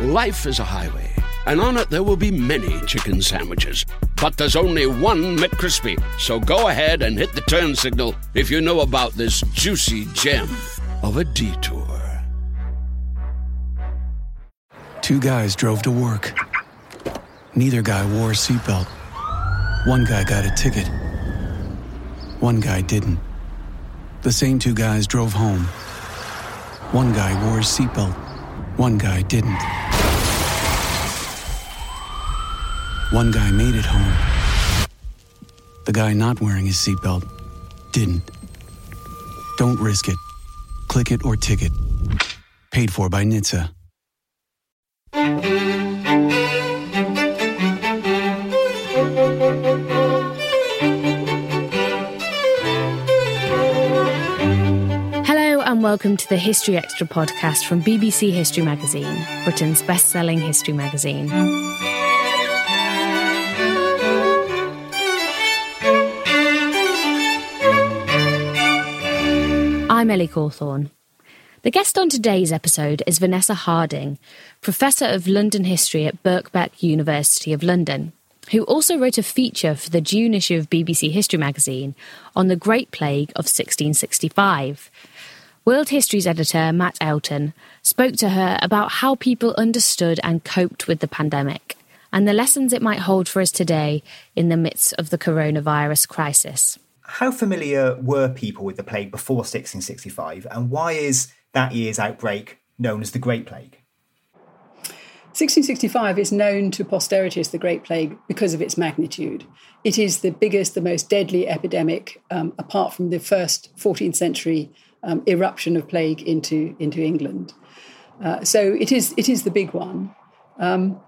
Life is a highway, and on it there will be many chicken sandwiches. But there's only one McCrispy. So go ahead and hit the turn signal if you know about this juicy gem of a detour. Two guys drove to work. Neither guy wore a seatbelt. One guy got a ticket. One guy didn't. The same two guys drove home. One guy wore a seatbelt. One guy didn't. One guy made it home. The guy not wearing his seatbelt didn't. Don't risk it. Click it or ticket. Paid for by NHTSA. Hello, and welcome to the History Extra podcast from BBC History Magazine, Britain's best selling history magazine. I'm Ellie Cawthorne. The guest on today's episode is Vanessa Harding, Professor of London History at Birkbeck University of London, who also wrote a feature for the June issue of BBC History magazine on the Great Plague of 1665. World Histories editor, Matt Elton, spoke to her about how people understood and coped with the pandemic and the lessons it might hold for us today in the midst of the coronavirus crisis. How familiar were people with the plague before 1665, and why is that year's outbreak known as the Great Plague? 1665 is known to posterity as the Great Plague because of its magnitude. It is the biggest, the most deadly epidemic, um, apart from the first 14th century um, eruption of plague into, into England. Uh, so it is, it is the big one. Um,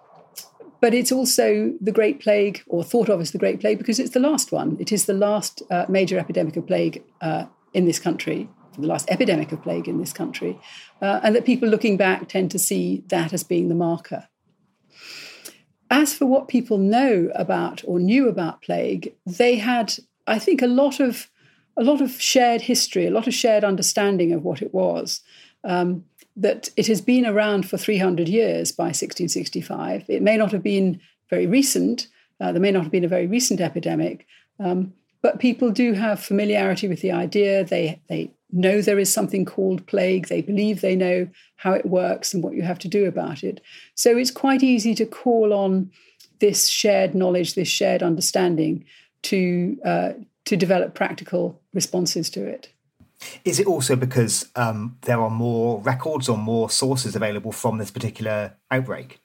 but it's also the Great Plague, or thought of as the Great Plague, because it's the last one. It is the last uh, major epidemic of plague uh, in this country, the last epidemic of plague in this country, uh, and that people looking back tend to see that as being the marker. As for what people know about or knew about plague, they had, I think, a lot of a lot of shared history, a lot of shared understanding of what it was. Um, that it has been around for 300 years by 1665. It may not have been very recent, uh, there may not have been a very recent epidemic, um, but people do have familiarity with the idea. They, they know there is something called plague, they believe they know how it works and what you have to do about it. So it's quite easy to call on this shared knowledge, this shared understanding to, uh, to develop practical responses to it. Is it also because um, there are more records or more sources available from this particular outbreak?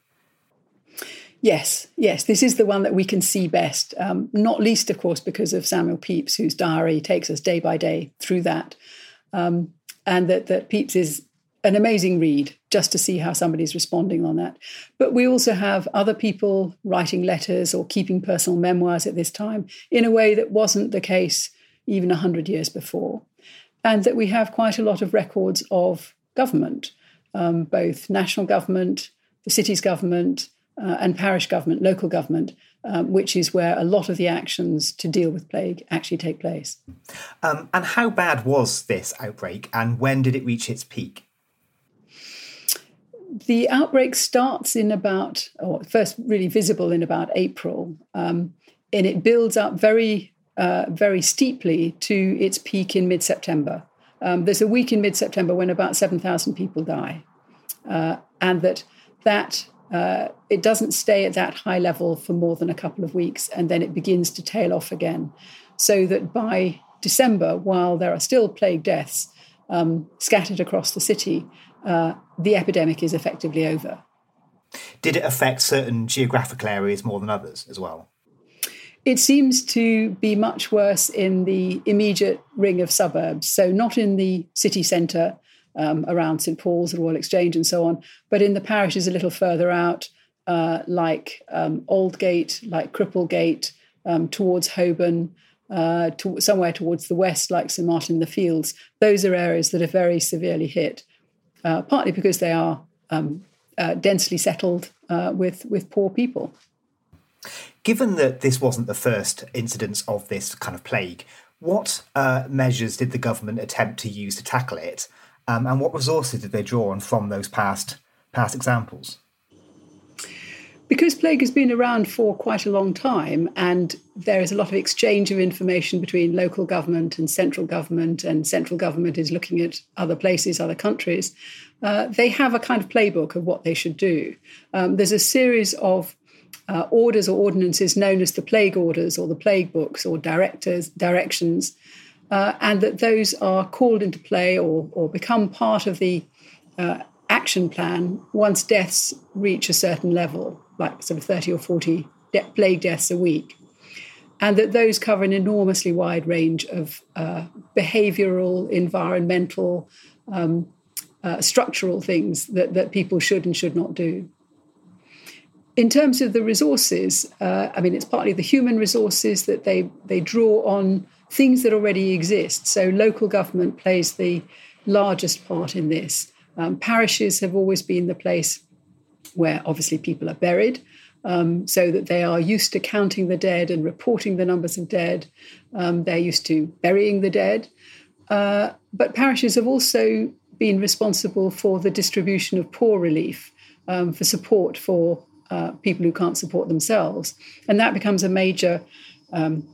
Yes, yes, this is the one that we can see best, um, not least, of course, because of Samuel Pepys, whose diary takes us day by day through that. Um, and that, that Pepys is an amazing read just to see how somebody's responding on that. But we also have other people writing letters or keeping personal memoirs at this time in a way that wasn't the case even 100 years before and that we have quite a lot of records of government, um, both national government, the city's government, uh, and parish government, local government, um, which is where a lot of the actions to deal with plague actually take place. Um, and how bad was this outbreak, and when did it reach its peak? The outbreak starts in about, or first really visible in about April, um, and it builds up very, uh, very steeply to its peak in mid September. Um, there's a week in mid September when about 7,000 people die. Uh, and that that uh, it doesn't stay at that high level for more than a couple of weeks, and then it begins to tail off again. So that by December, while there are still plague deaths um, scattered across the city, uh, the epidemic is effectively over. Did it affect certain geographical areas more than others as well? It seems to be much worse in the immediate ring of suburbs. So, not in the city centre um, around St Paul's, the Royal Exchange, and so on, but in the parishes a little further out, uh, like um, Aldgate, like Cripplegate, um, towards Holborn, uh, to, somewhere towards the west, like St Martin in the Fields. Those are areas that are very severely hit, uh, partly because they are um, uh, densely settled uh, with, with poor people. Given that this wasn't the first incidence of this kind of plague, what uh, measures did the government attempt to use to tackle it, um, and what resources did they draw on from those past past examples? Because plague has been around for quite a long time, and there is a lot of exchange of information between local government and central government, and central government is looking at other places, other countries. Uh, they have a kind of playbook of what they should do. Um, there's a series of uh, orders or ordinances known as the plague orders or the plague books or directors directions, uh, and that those are called into play or, or become part of the uh, action plan once deaths reach a certain level, like sort of 30 or 40 de- plague deaths a week. And that those cover an enormously wide range of uh, behavioral, environmental, um, uh, structural things that, that people should and should not do. In terms of the resources, uh, I mean, it's partly the human resources that they, they draw on things that already exist. So local government plays the largest part in this. Um, parishes have always been the place where obviously people are buried. Um, so that they are used to counting the dead and reporting the numbers of dead. Um, they're used to burying the dead. Uh, but parishes have also been responsible for the distribution of poor relief, um, for support for uh, people who can't support themselves, and that becomes a major um,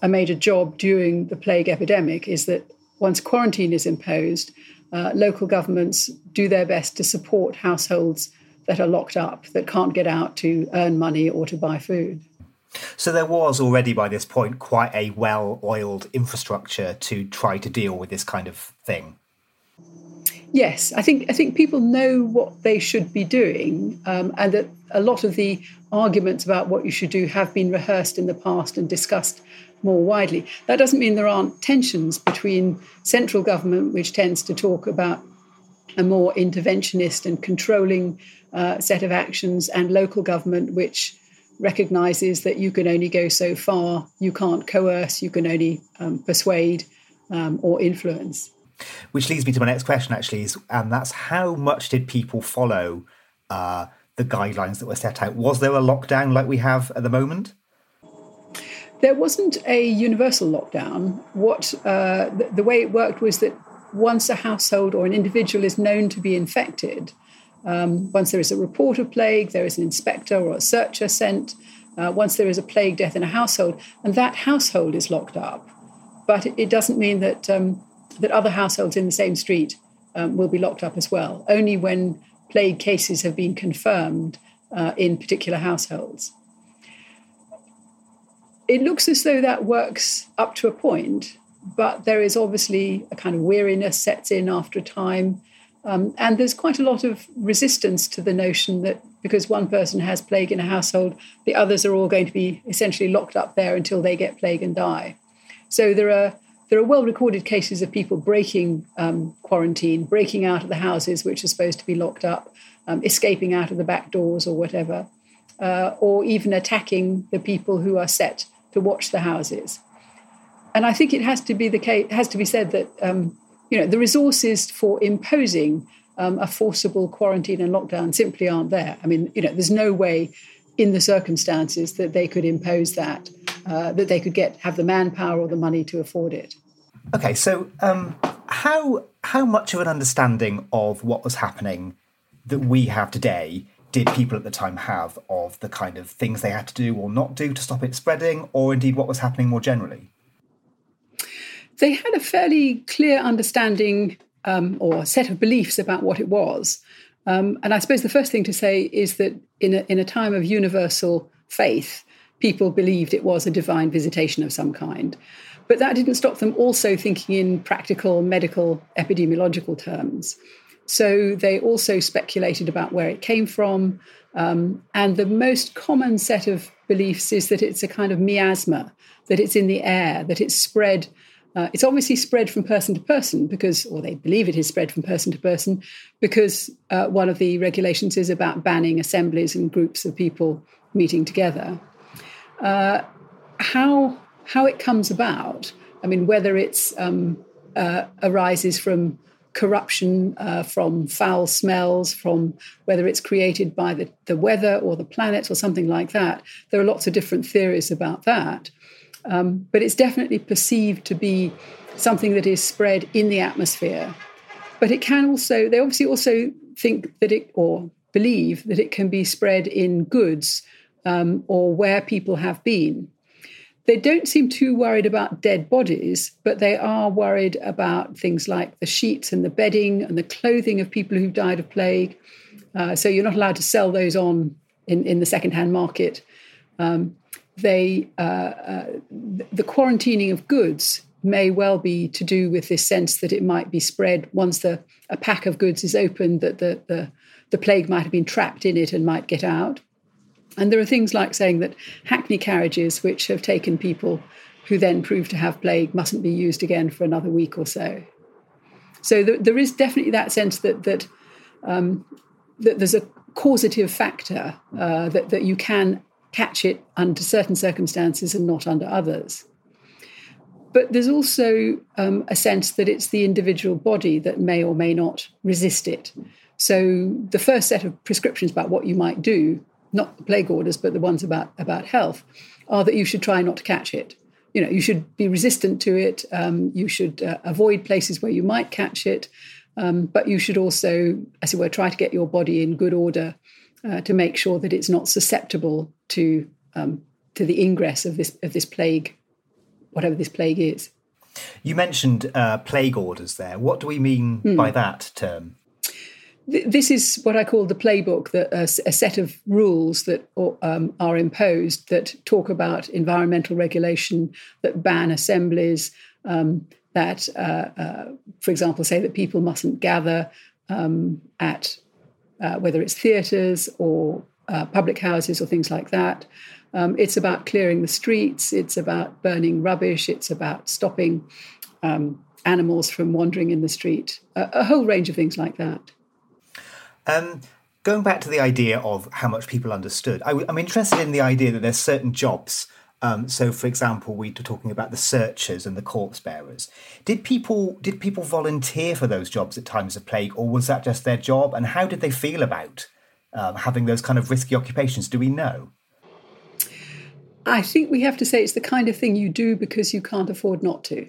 a major job during the plague epidemic. Is that once quarantine is imposed, uh, local governments do their best to support households that are locked up that can't get out to earn money or to buy food. So there was already by this point quite a well-oiled infrastructure to try to deal with this kind of thing. Yes, I think I think people know what they should be doing, um, and that a lot of the arguments about what you should do have been rehearsed in the past and discussed more widely. That doesn't mean there aren't tensions between central government, which tends to talk about a more interventionist and controlling uh, set of actions, and local government, which recognizes that you can only go so far, you can't coerce, you can only um, persuade um, or influence. Which leads me to my next question, actually, is and that's how much did people follow uh, the guidelines that were set out? Was there a lockdown like we have at the moment? There wasn't a universal lockdown. What uh, the, the, way it worked was that once a household or an individual is known to be infected, um, once there is a report of plague, there is an inspector or a searcher sent. Uh, once there is a plague death in a household, and that household is locked up. But it, it doesn't mean that um, that other households in the same street um, will be locked up as well, only when plague cases have been confirmed uh, in particular households. It looks as though that works up to a point, but there is obviously a kind of weariness sets in after a time. Um, and there's quite a lot of resistance to the notion that because one person has plague in a household, the others are all going to be essentially locked up there until they get plague and die. So there are there are well recorded cases of people breaking um, quarantine, breaking out of the houses which are supposed to be locked up, um, escaping out of the back doors or whatever, uh, or even attacking the people who are set to watch the houses. And I think it has to be the case, has to be said that um, you know the resources for imposing um, a forcible quarantine and lockdown simply aren't there. I mean, you know, there's no way in the circumstances that they could impose that, uh, that they could get have the manpower or the money to afford it. Okay, so um, how how much of an understanding of what was happening that we have today did people at the time have of the kind of things they had to do or not do to stop it spreading, or indeed what was happening more generally? They had a fairly clear understanding um, or set of beliefs about what it was. Um, and I suppose the first thing to say is that in a, in a time of universal faith, people believed it was a divine visitation of some kind. But that didn't stop them also thinking in practical medical epidemiological terms. So they also speculated about where it came from. Um, and the most common set of beliefs is that it's a kind of miasma, that it's in the air, that it's spread. Uh, it's obviously spread from person to person because, or they believe it is spread from person to person because uh, one of the regulations is about banning assemblies and groups of people meeting together. Uh, how how it comes about, I mean, whether it's um, uh, arises from corruption uh, from foul smells, from whether it's created by the, the weather or the planets or something like that. There are lots of different theories about that. Um, but it's definitely perceived to be something that is spread in the atmosphere. But it can also, they obviously also think that it, or believe that it can be spread in goods um, or where people have been. They don't seem too worried about dead bodies, but they are worried about things like the sheets and the bedding and the clothing of people who've died of plague. Uh, so you're not allowed to sell those on in, in the secondhand market. Um, they uh, uh, the quarantining of goods may well be to do with this sense that it might be spread once the a pack of goods is opened that the, the the plague might have been trapped in it and might get out. And there are things like saying that hackney carriages, which have taken people who then prove to have plague, mustn't be used again for another week or so. So th- there is definitely that sense that that, um, that there's a causative factor uh, that that you can catch it under certain circumstances and not under others. But there's also um, a sense that it's the individual body that may or may not resist it. So the first set of prescriptions about what you might do not the plague orders, but the ones about, about health, are that you should try not to catch it. You know, you should be resistant to it. Um, you should uh, avoid places where you might catch it. Um, but you should also, as it were, try to get your body in good order uh, to make sure that it's not susceptible to um, to the ingress of this of this plague, whatever this plague is. You mentioned uh, plague orders there. What do we mean mm. by that term? This is what I call the playbook, that a set of rules that um, are imposed that talk about environmental regulation, that ban assemblies, um, that, uh, uh, for example, say that people mustn't gather um, at uh, whether it's theatres or uh, public houses or things like that. Um, it's about clearing the streets. It's about burning rubbish. It's about stopping um, animals from wandering in the street. a whole range of things like that. Um, going back to the idea of how much people understood, i w- I'm interested in the idea that there's certain jobs. Um, so, for example, we were talking about the searchers and the corpse bearers. Did people did people volunteer for those jobs at times of plague, or was that just their job? And how did they feel about um, having those kind of risky occupations? Do we know? I think we have to say it's the kind of thing you do because you can't afford not to.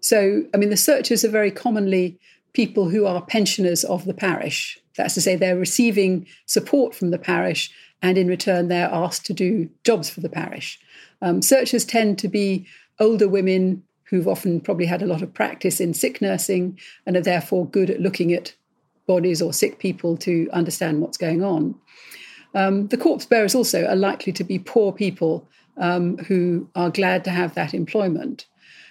So, I mean, the searchers are very commonly people who are pensioners of the parish. That's to say, they're receiving support from the parish, and in return, they're asked to do jobs for the parish. Um, searchers tend to be older women who've often probably had a lot of practice in sick nursing and are therefore good at looking at bodies or sick people to understand what's going on. Um, the corpse bearers also are likely to be poor people um, who are glad to have that employment.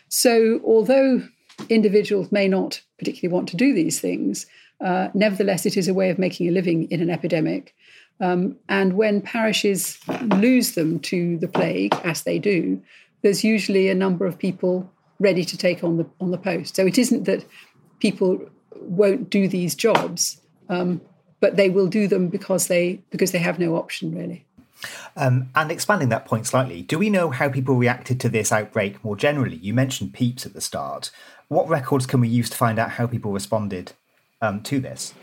So, although individuals may not particularly want to do these things. Uh, nevertheless, it is a way of making a living in an epidemic. Um, and when parishes lose them to the plague, as they do, there's usually a number of people ready to take on the on the post. So it isn't that people won't do these jobs, um, but they will do them because they because they have no option really. Um, and expanding that point slightly, do we know how people reacted to this outbreak more generally? You mentioned Pepys at the start. What records can we use to find out how people responded um, to this?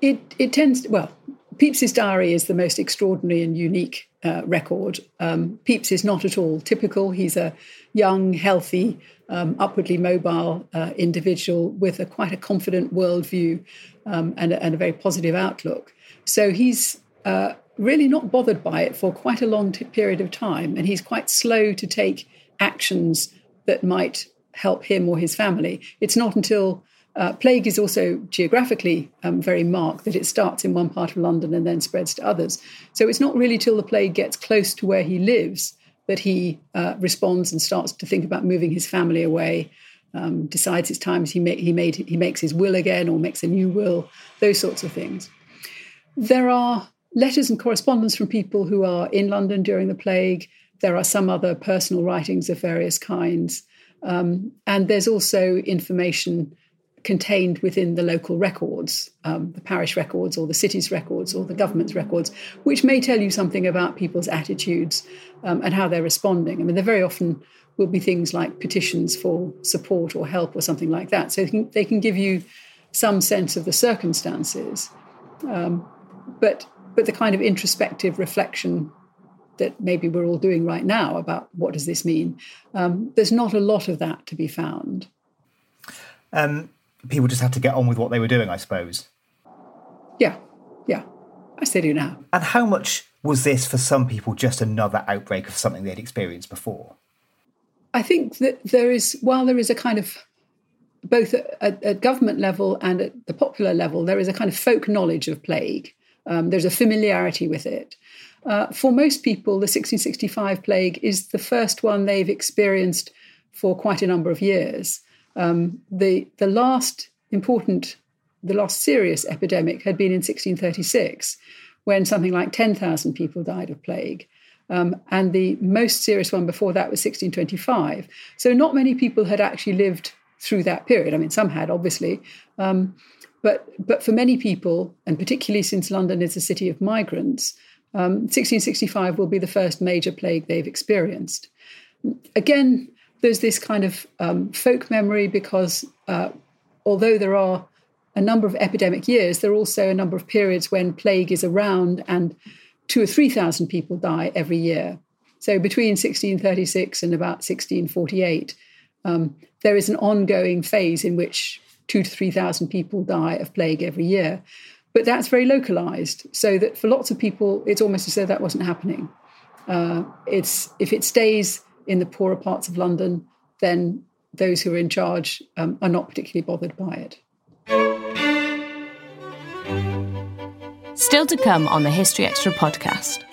It it tends well. Pepys's diary is the most extraordinary and unique uh, record. Um, Pepys is not at all typical. He's a young, healthy, um, upwardly mobile uh, individual with a quite a confident worldview um, and, a, and, a, very positive outlook. So he's uh, really not bothered by it for quite a long t- period of time, and he's quite slow to take actions that might help him or his family. It's not until uh, plague is also geographically um, very marked, that it starts in one part of London and then spreads to others. So it's not really till the plague gets close to where he lives that he uh, responds and starts to think about moving his family away. Um, decides it's time he, ma- he made he makes his will again or makes a new will, those sorts of things. There are letters and correspondence from people who are in London during the plague. There are some other personal writings of various kinds, um, and there's also information contained within the local records, um, the parish records or the city's records or the government's records, which may tell you something about people's attitudes um, and how they're responding. I mean, there very often will be things like petitions for support or help or something like that. So they can, they can give you some sense of the circumstances. Um, but, but the kind of introspective reflection that maybe we're all doing right now about what does this mean, um, there's not a lot of that to be found. Um, people just had to get on with what they were doing, I suppose. Yeah, yeah. I still do now. And how much was this for some people just another outbreak of something they'd experienced before? I think that there is, while there is a kind of both at, at government level and at the popular level, there is a kind of folk knowledge of plague. Um, there's a familiarity with it. Uh, for most people, the 1665 plague is the first one they've experienced for quite a number of years. Um, the the last important, the last serious epidemic had been in 1636, when something like 10,000 people died of plague. Um, and the most serious one before that was 1625. So not many people had actually lived through that period. I mean, some had, obviously. Um, but, but for many people, and particularly since London is a city of migrants, um, 1665 will be the first major plague they've experienced. Again, there's this kind of um, folk memory because uh, although there are a number of epidemic years, there are also a number of periods when plague is around and two or 3,000 people die every year. So between 1636 and about 1648, um, there is an ongoing phase in which two to 3,000 people die of plague every year. But that's very localized, so that for lots of people, it's almost as though that wasn't happening. Uh, it's if it stays in the poorer parts of London, then those who are in charge um, are not particularly bothered by it. Still to come on the History Extra podcast.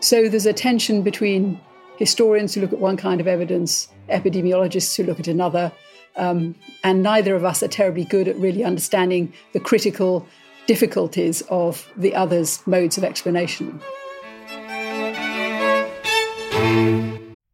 So there's a tension between historians who look at one kind of evidence, epidemiologists who look at another, um, and neither of us are terribly good at really understanding the critical difficulties of the other's modes of explanation.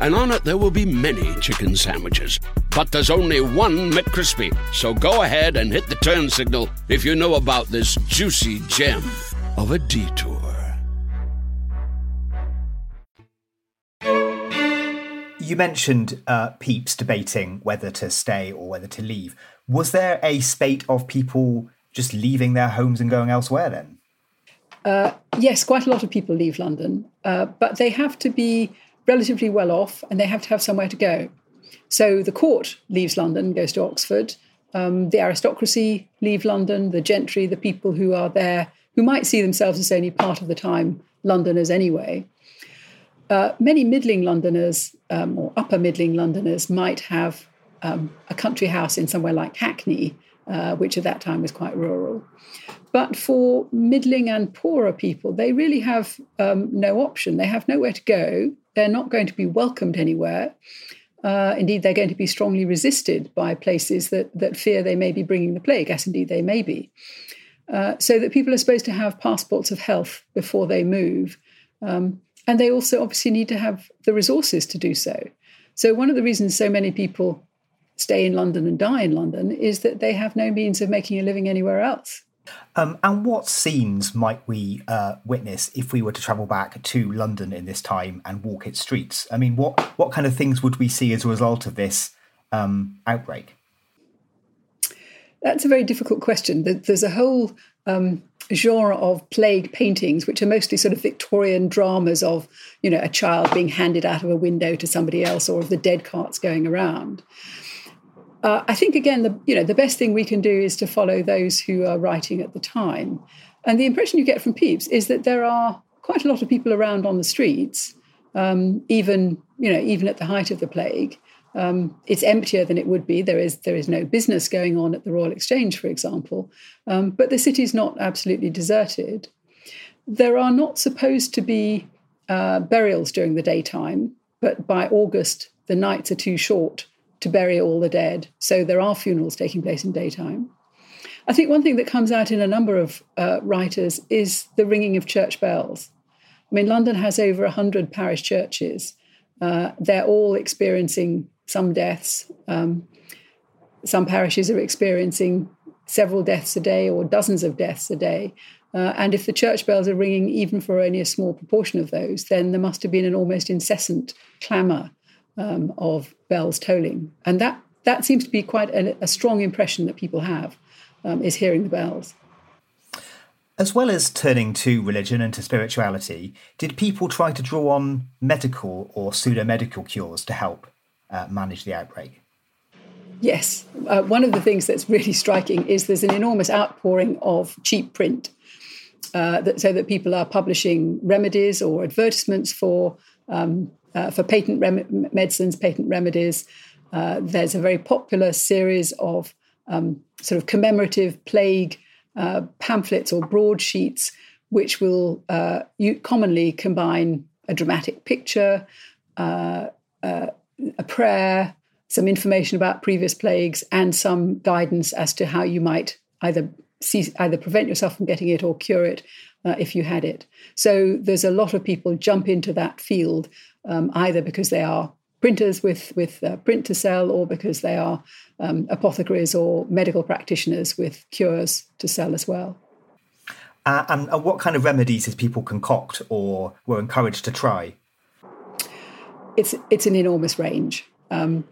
and on it there will be many chicken sandwiches. But there's only one McCrispy. So go ahead and hit the turn signal if you know about this juicy gem of a detour. You mentioned uh, Pepys debating whether to stay or whether to leave. Was there a spate of people just leaving their homes and going elsewhere then? Uh, yes, quite a lot of people leave London, uh, but they have to be relatively well off and they have to have somewhere to go. So the court leaves London, goes to Oxford. Um, the aristocracy leave London, the gentry, the people who are there, who might see themselves as only part of the time Londoners anyway. Uh, many middling Londoners um, or upper middling Londoners might have um, a country house in somewhere like Hackney, uh, which at that time was quite rural. But for middling and poorer people, they really have um, no option. They have nowhere to go. They're not going to be welcomed anywhere. Uh, indeed, they're going to be strongly resisted by places that, that fear they may be bringing the plague, as indeed they may be. Uh, so that people are supposed to have passports of health before they move. Um, and they also obviously need to have the resources to do so. So, one of the reasons so many people stay in London and die in London is that they have no means of making a living anywhere else. Um, and what scenes might we uh, witness if we were to travel back to London in this time and walk its streets? I mean, what what kind of things would we see as a result of this um, outbreak? That's a very difficult question. There's a whole um, genre of plague paintings, which are mostly sort of Victorian dramas of, you know, a child being handed out of a window to somebody else, or of the dead carts going around. Uh, I think again, the you know, the best thing we can do is to follow those who are writing at the time, and the impression you get from Pepys is that there are quite a lot of people around on the streets, um, even you know, even at the height of the plague. Um, it's emptier than it would be. There is there is no business going on at the Royal Exchange, for example, um, but the city is not absolutely deserted. There are not supposed to be uh, burials during the daytime, but by August the nights are too short to bury all the dead, so there are funerals taking place in daytime. I think one thing that comes out in a number of uh, writers is the ringing of church bells. I mean, London has over 100 parish churches. Uh, they're all experiencing some deaths. Um, some parishes are experiencing several deaths a day or dozens of deaths a day. Uh, and if the church bells are ringing even for only a small proportion of those, then there must have been an almost incessant clamour um, of bells tolling. And that, that seems to be quite a, a strong impression that people have, um, is hearing the bells. As well as turning to religion and to spirituality, did people try to draw on medical or pseudo medical cures to help? uh, manage the outbreak? Yes. Uh, one of the things that's really striking is there's an enormous outpouring of cheap print. Uh, that, so that people are publishing remedies or advertisements for um, uh, for patent rem- medicines, patent remedies. Uh, there's a very popular series of um, sort of commemorative plague uh, pamphlets or broadsheets, which will commonly combine a dramatic picture, a prayer, some information about previous plagues, and some guidance as to how you might either see, either prevent yourself from getting it or cure it uh, if you had it. So there's a lot of people jump into that field um, either because they are printers with with uh, print to sell, or because they are um, apothecaries or medical practitioners with cures to sell as well. Uh, and, and what kind of remedies did people concoct or were encouraged to try? it's it's an enormous range. Um,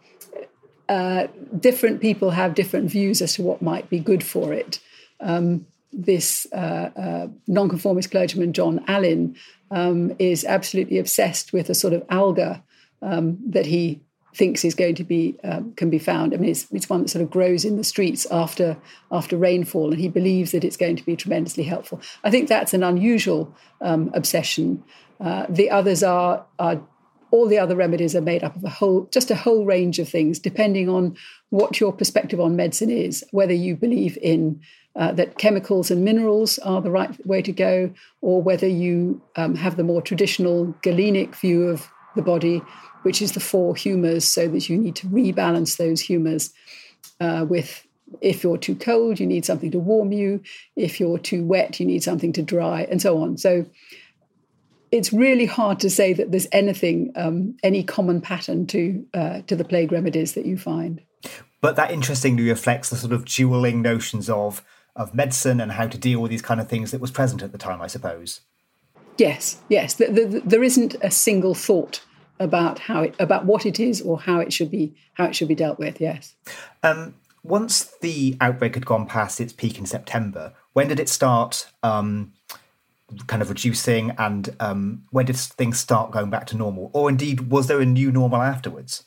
uh, different people have different views as to what might be good for it. Um, this uh, uh, nonconformist clergyman, John Allin, um, is absolutely obsessed with a sort of alga um, that he thinks is going to be um, can be found. I mean, it's, it's one that sort of grows in the streets after after rainfall, and he believes that it's going to be tremendously helpful. I think that's an unusual um, obsession. Uh, the others are are all the other remedies are made up of a whole just a whole range of things depending on what your perspective on medicine is whether you believe in uh, that chemicals and minerals are the right way to go or whether you um, have the more traditional galenic view of the body which is the four humors so that you need to rebalance those humors uh, with if you're too cold, you need something to warm you. If you're too wet, you need something to dry, and so on. So it's really hard to say that there's anything, um, any common pattern to uh, to the plague remedies that you find. But that interestingly reflects the sort of dueling notions of of medicine and how to deal with these kind of things that was present at the time, I suppose. Yes, yes. The, the, the, there isn't a single thought about how it about what it is or how it should be how it should be dealt with. Yes. Um, once the outbreak had gone past its peak in September, when did it start? Um, kind of reducing, and um, when did things start going back to normal, or indeed was there a new normal afterwards?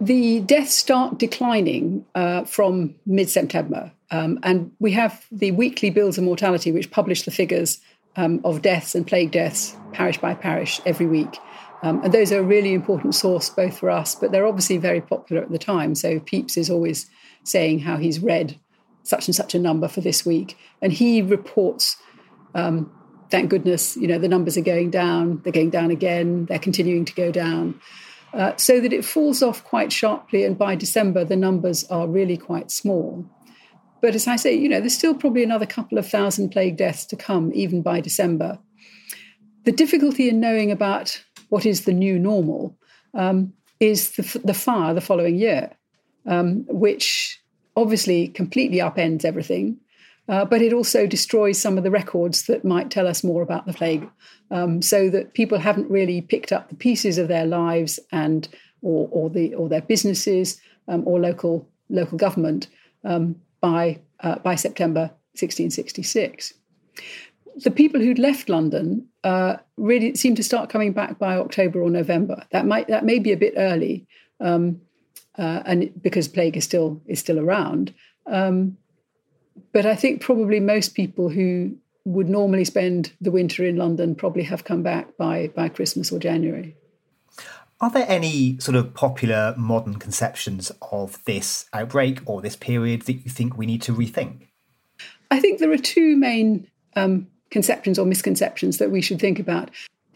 The deaths start declining uh, from mid September. Um, and we have the weekly bills of mortality, which publish the figures um, of deaths and plague deaths, parish by parish, every week. Um, and those are a really important source both for us, but they're obviously very popular at the time. So Pepys is always saying how he's read such and such a number for this week. And he reports, um, thank goodness, you know, the numbers are going down, they're going down again, they're continuing to go down. Uh, so that it falls off quite sharply. And by December, the numbers are really quite small. But as I say, you know, there's still probably another couple of thousand plague deaths to come, even by December. The difficulty in knowing about what is the new normal um, is the, the, fire the following year, um, which obviously completely upends everything. Uh, but it also destroys some of the records that might tell us more about the plague, um, so that people haven't really picked up the pieces of their lives and or, or the or their businesses um, or local local government um, by uh, by September 1666. The people who'd left London uh, really seemed to start coming back by October or November. That might that may be a bit early, um, uh, and because plague is still is still around. Um, but I think probably most people who would normally spend the winter in London probably have come back by by Christmas or January. Are there any sort of popular modern conceptions of this outbreak or this period that you think we need to rethink? I think there are two main um, conceptions or misconceptions that we should think about.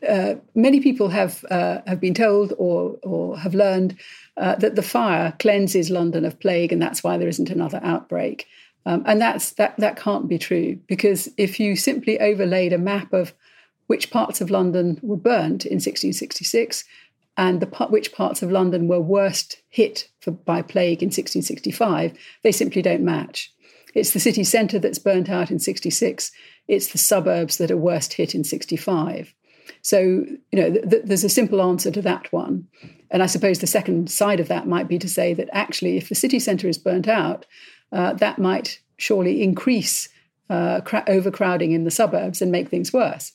Uh, many people have uh, have been told or or have learned uh, that the fire cleanses London of plague, and that's why there isn't another outbreak. Um, and that's that that can't be true because if you simply overlaid a map of which parts of London were burnt in 1666 and the which parts of London were worst hit for, by plague in 1665, they simply don't match. It's the city centre that's burnt out in 66. It's the suburbs that are worst hit in 65. So, you know, th- th- there's a simple answer to that one. And I suppose the second side of that might be to say that actually, if the city centre is burnt out, uh, that might surely increase uh, cra- overcrowding in the suburbs and make things worse.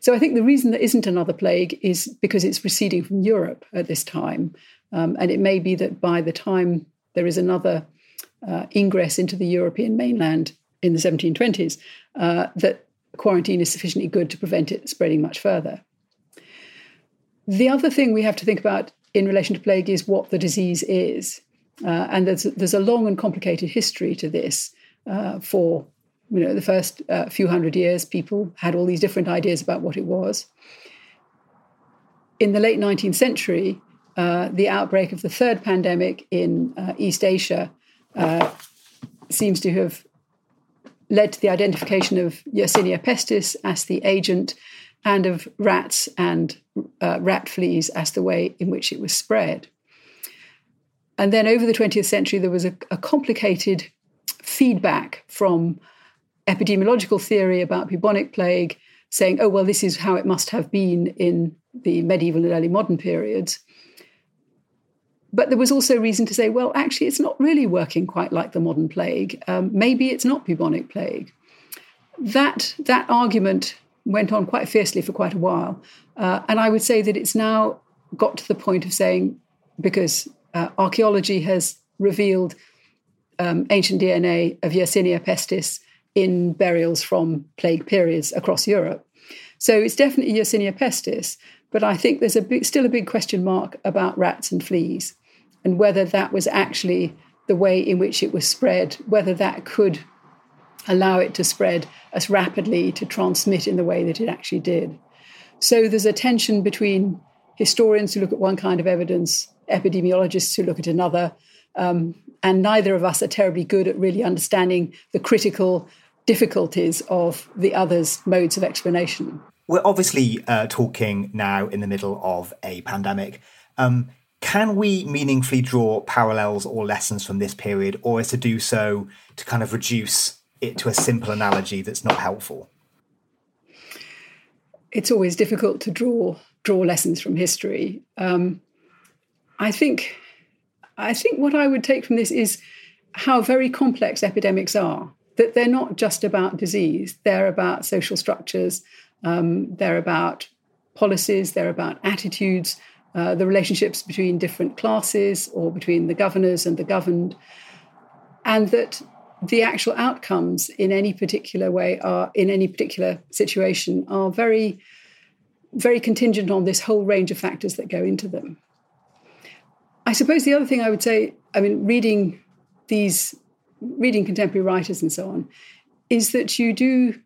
So I think the reason there isn't another plague is because it's receding from Europe at this time. Um, and it may be that by the time there is another uh, ingress into the European mainland in the 1720s, uh, that quarantine is sufficiently good to prevent it spreading much further. The other thing we have to think about in relation to plague is what the disease is. Uh, and there's, there's a long and complicated history to this uh, for you know the first uh, few hundred years people had all these different ideas about what it was. In the late 19th century uh, the outbreak of the third pandemic in uh, east asia uh, seems to have led to the identification of yersinia pestis as the agent and of rats and rat fleas as the way in which it was spread and then over the 20th century there was a, a complicated feedback from epidemiological theory about bubonic plague, saying, oh, well, this is how it must have been in the medieval and early modern periods. But there was also reason to say, well, actually, it's not really working quite like the modern plague. Um, maybe it's not bubonic plague. That, that argument went on quite fiercely for quite a while. Uh, and I would say that it's now got to the point of saying, because uh, archaeology has revealed um, ancient DNA of Yersinia pestis in burials from plague periods across Europe. So it's definitely Yersinia pestis, but I think there's a big, still a big question mark about rats and fleas and whether that was actually the way in which it was spread, whether that could allow it to spread as rapidly to transmit in the way that it actually did. So there's a tension between historians who look at one kind of evidence, epidemiologists who look at another, um, and neither of us are terribly good at really understanding the critical difficulties of the other's modes of explanation. We're obviously uh, talking now in the middle of a pandemic. Um, can we meaningfully draw parallels or lessons from this period, or is to do so to kind of reduce it to a simple analogy that's not helpful? It's always difficult to draw draw lessons from history. Um, I think I think what I would take from this is how very complex epidemics are. That they're not just about disease; they're about social structures, um, they're about policies, they're about attitudes, uh, the relationships between different classes or between the governors and the governed, and that the actual outcomes in any particular way are in any particular situation are very very contingent on this whole range of factors that go into them i suppose the other thing i would say i mean reading these reading contemporary writers and so on is that you do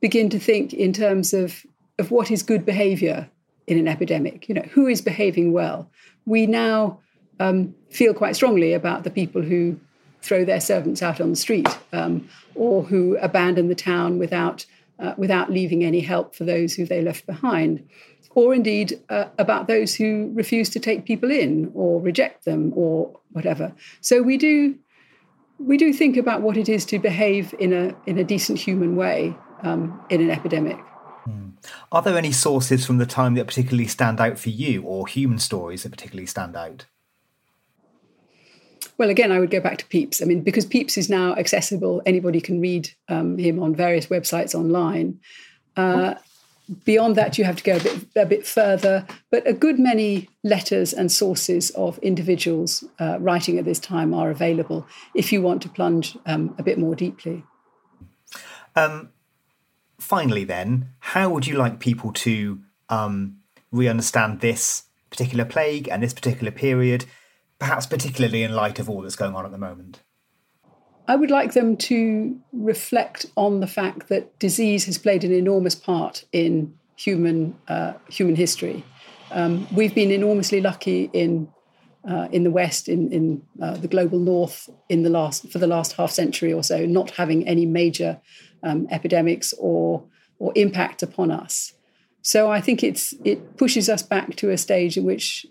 begin to think in terms of of what is good behavior in an epidemic. You know, who is behaving well? We now um, feel quite strongly about the people who throw their servants out on the street um, or who abandon the town without uh, without leaving any help for those who they left behind, or indeed uh, about those who refuse to take people in or reject them or whatever. So we do we do think about what it is to behave in a in a decent human way um, in an epidemic. Hmm. Are there any sources from the time that particularly stand out for you, or human stories that particularly stand out? Well, again, I would go back to Pepys. I mean, because Pepys is now accessible, anybody can read um, him on various websites online. Uh, beyond that, you have to go a bit, a bit further. But a good many letters and sources of individuals uh, writing at this time are available if you want to plunge um, a bit more deeply. Um, finally, then, how would you like people to um, re understand this particular plague and this particular period, perhaps particularly in light of all that's going on at the moment? I would like them to reflect on the fact that disease has played an enormous part in human uh, human history. Um, we've been enormously lucky in uh, in the West, in in uh, the global North, in the last for the last half century or so, not having any major um, epidemics or or impact upon us. So I think it's it pushes us back to a stage in which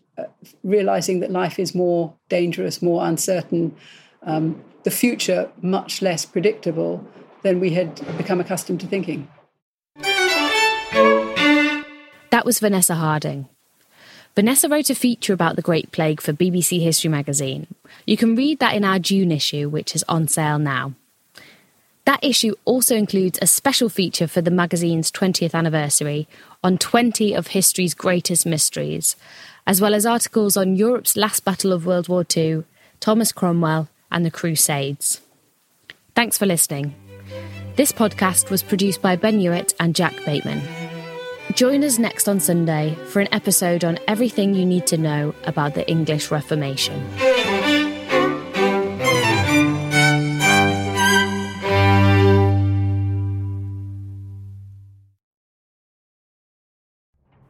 realizing that life is more dangerous, more uncertain, um, the future much less predictable than we had become accustomed to thinking. That was Vanessa Harding. Vanessa wrote a feature about the Great Plague for BBC History magazine. You can read that in our June issue, which is on sale now. That issue also includes a special feature for the magazine's 20th anniversary on 20 of history's greatest mysteries, as well as articles on Europe's last battle of World War II, Thomas Cromwell, and the Crusades. Thanks for listening. This podcast was produced by Ben Hewitt and Jack Bateman. Join us next on Sunday for an episode on everything you need to know about the English Reformation.